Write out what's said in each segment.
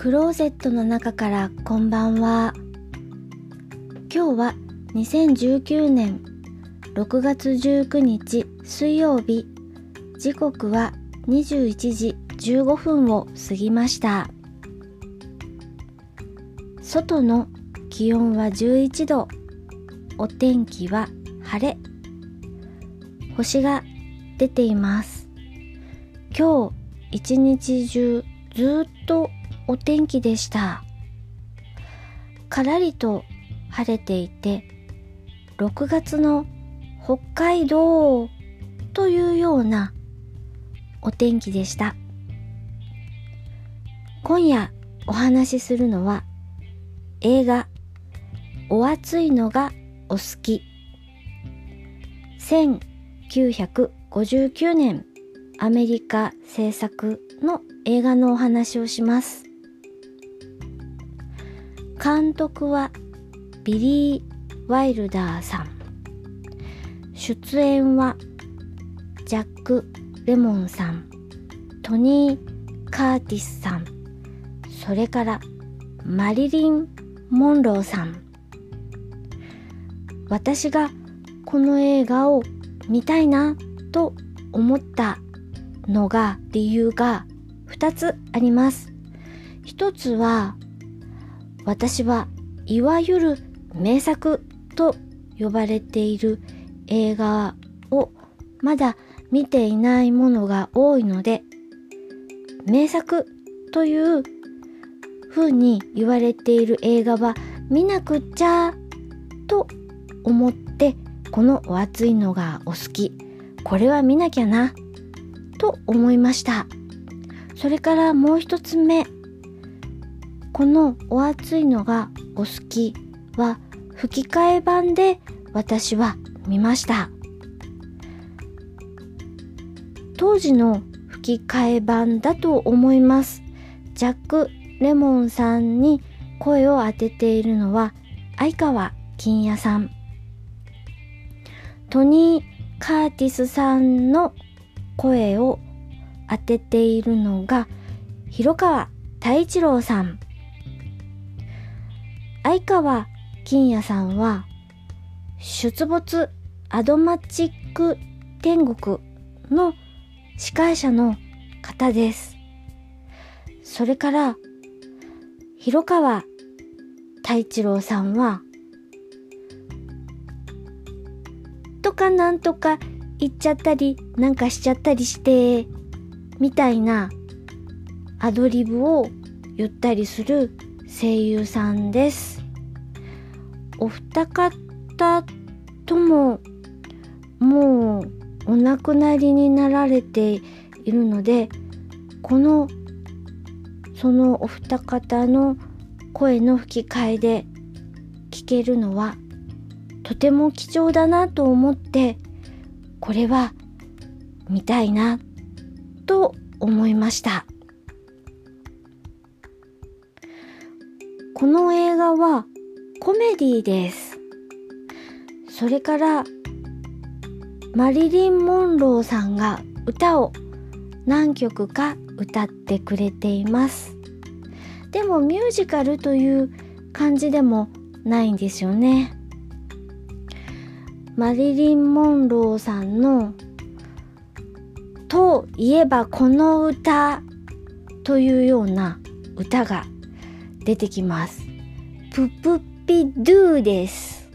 クローゼットの中からこんばんは。今日は2019年6月19日水曜日。時刻は21時15分を過ぎました。外の気温は11度。お天気は晴れ。星が出ています。今日一日中ずっとお天気でした。からりと晴れていて6月の北海道というようなお天気でした。今夜お話しするのは映画お熱いのがお好き。1959年アメリカ制作の映画のお話をします。監督はビリー・ワイルダーさん。出演はジャック・レモンさん。トニー・カーティスさん。それからマリリン・モンローさん。私がこの映画を見たいなと思ったのが理由が2つあります。一つは私はいわゆる名作と呼ばれている映画をまだ見ていないものが多いので名作という風に言われている映画は見なくちゃと思ってこのお熱いのがお好き。これは見なきゃなと思いました。それからもう一つ目。このお熱いのがお好きは吹き替え版で私は見ました。当時の吹き替え版だと思います。ジャック・レモンさんに声を当てているのは相川金也さん。トニー・カーティスさんの声を当てているのが広川太一郎さん。相川金也さんは出没アドマチック天国の司会者の方です。それから広川太一郎さんはとかなんとか言っちゃったりなんかしちゃったりしてみたいなアドリブを言ったりする声優さんです。お二方とももうお亡くなりになられているのでこのそのお二方の声の吹き替えで聞けるのはとても貴重だなと思ってこれは見たいなと思いましたこの映画はコメディです。それからマリリン・モンローさんが歌を何曲か歌ってくれています。でもミュージカルという感じでもないんですよね。マリリン・モンローさんの「といえばこの歌」というような歌が出てきます。ププピドゥです。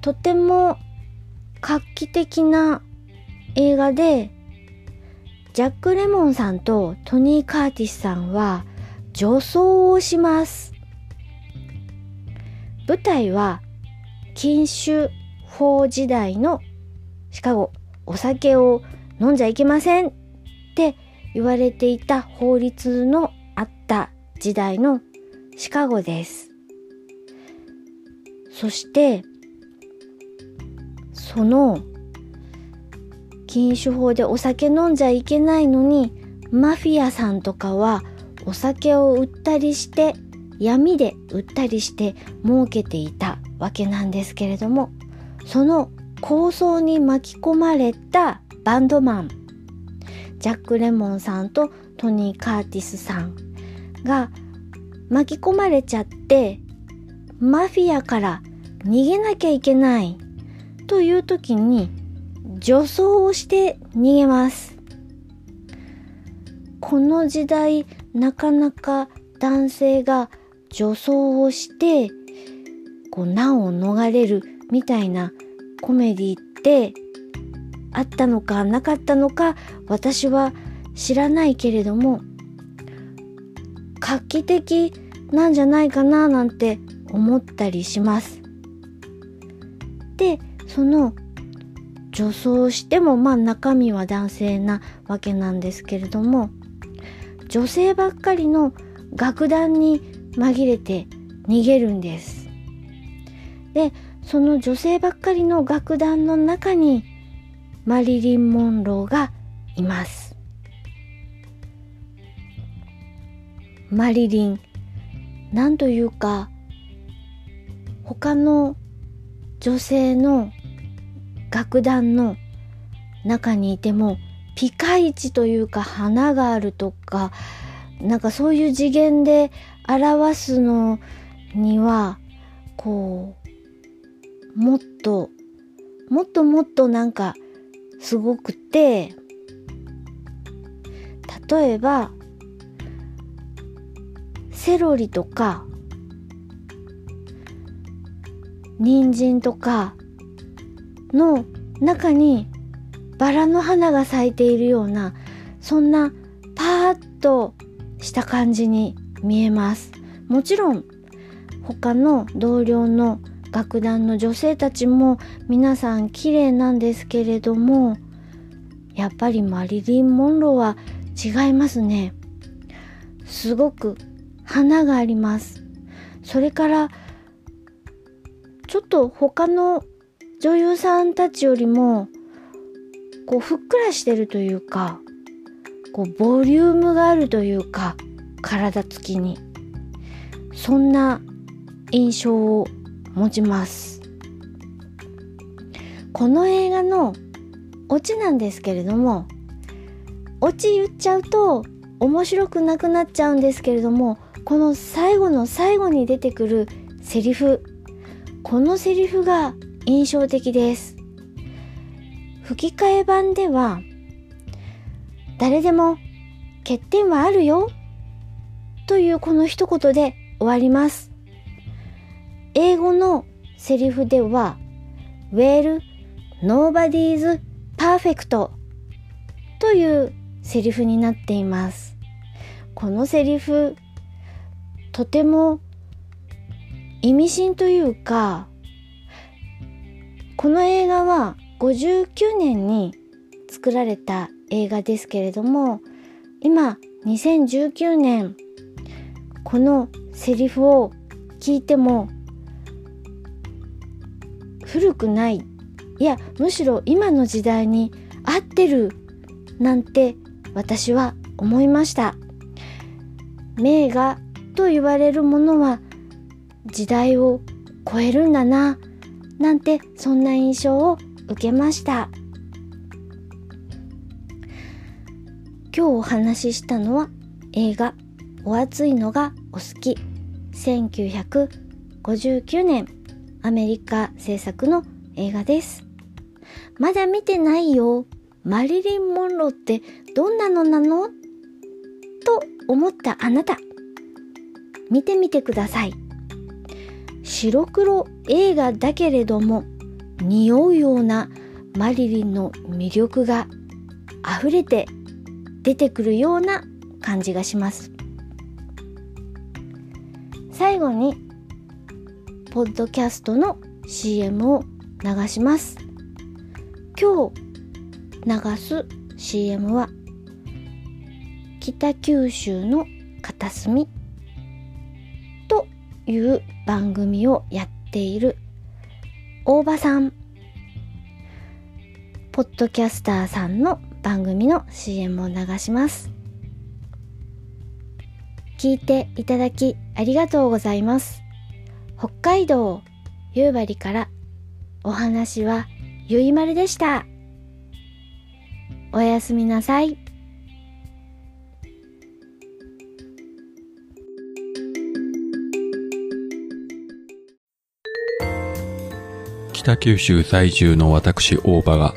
とても画期的な映画でジャック・レモンさんとトニー・カーティスさんは女装をします。舞台は禁酒法時代のシカゴお酒を飲んじゃいけません言われていた法律のあった時代のシカゴです。そしてその禁酒法でお酒飲んじゃいけないのにマフィアさんとかはお酒を売ったりして闇で売ったりして儲けていたわけなんですけれどもその構想に巻き込まれたバンドマンジャック・レモンさんとトニー・カーティスさんが巻き込まれちゃってマフィアから逃げなきゃいけないという時に女装をして逃げます。この時代なかなか男性が女装をしてこう難を逃れるみたいなコメディってあったのかなかったのか私は知らないけれども画期的なんじゃないかななんて思ったりします。でその女装してもまあ中身は男性なわけなんですけれども女性ばっかりの楽団に紛れて逃げるんです。でその女性ばっかりの楽団の中にマリリン・モンローがいます。マリリン、なんというか、他の女性の楽団の中にいてもピカイチというか花があるとかなんかそういう次元で表すのにはこうもっともっともっとなんかすごくて例えばセロリとか人参とかの中にバラの花が咲いているようなそんなパーッとした感じに見えます。もちろん他の同僚の楽団の女性たちも皆さん綺麗なんですけれどもやっぱりマリリン・モンローは違いますね。すごく花があります。それからちょっと他の女優さんたちよりもこうふっくらしてるというかこうボリュームがあるというか体つきに。そんな印象を持ちます。この映画のオチなんですけれどもオチ言っちゃうと面白くなくなっちゃうんですけれどもこの最後の最後に出てくるセリフこのセリフが印象的です。吹き替え版では誰でも欠点はあるよというこの一言で終わります。英語のセリフでは Well, nobody's perfect というセリフになっています。このセリフとても意味深というかこの映画は59年に作られた映画ですけれども今2019年このセリフを聞いても古くない。いやむしろ今の時代に合ってるなんて私は思いました。名画と言われるものは時代を超えるんだななんてそんな印象を受けました。今日お話ししたのは映画「お熱いのがお好き」1959年。アメリカ制作の映画です。まだ見てないよ。マリリン・モンローってどんなのなの？と思ったあなた。見てみてください。白黒映画だけれども匂うようなマリリンの魅力が溢れて出てくるような感じがします。最後にポッドキャストの CM を流します。今日流す CM は北九州の片隅という番組をやっている大場さん。ポッドキャスターさんの番組の CM を流します。聞いていただきありがとうございます。北海道夕張からお話はゆいまるでした。おやすみなさい。北九州在住の私大場が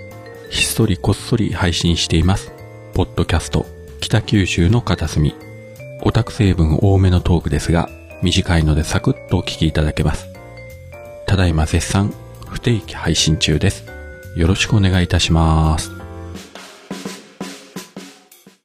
ひっそりこっそり配信しています。ポッドキャスト北九州の片隅。オタク成分多めのトークですが、短いのでサクッとお聞きいただけます。ただいま絶賛不定期配信中です。よろしくお願いいたします。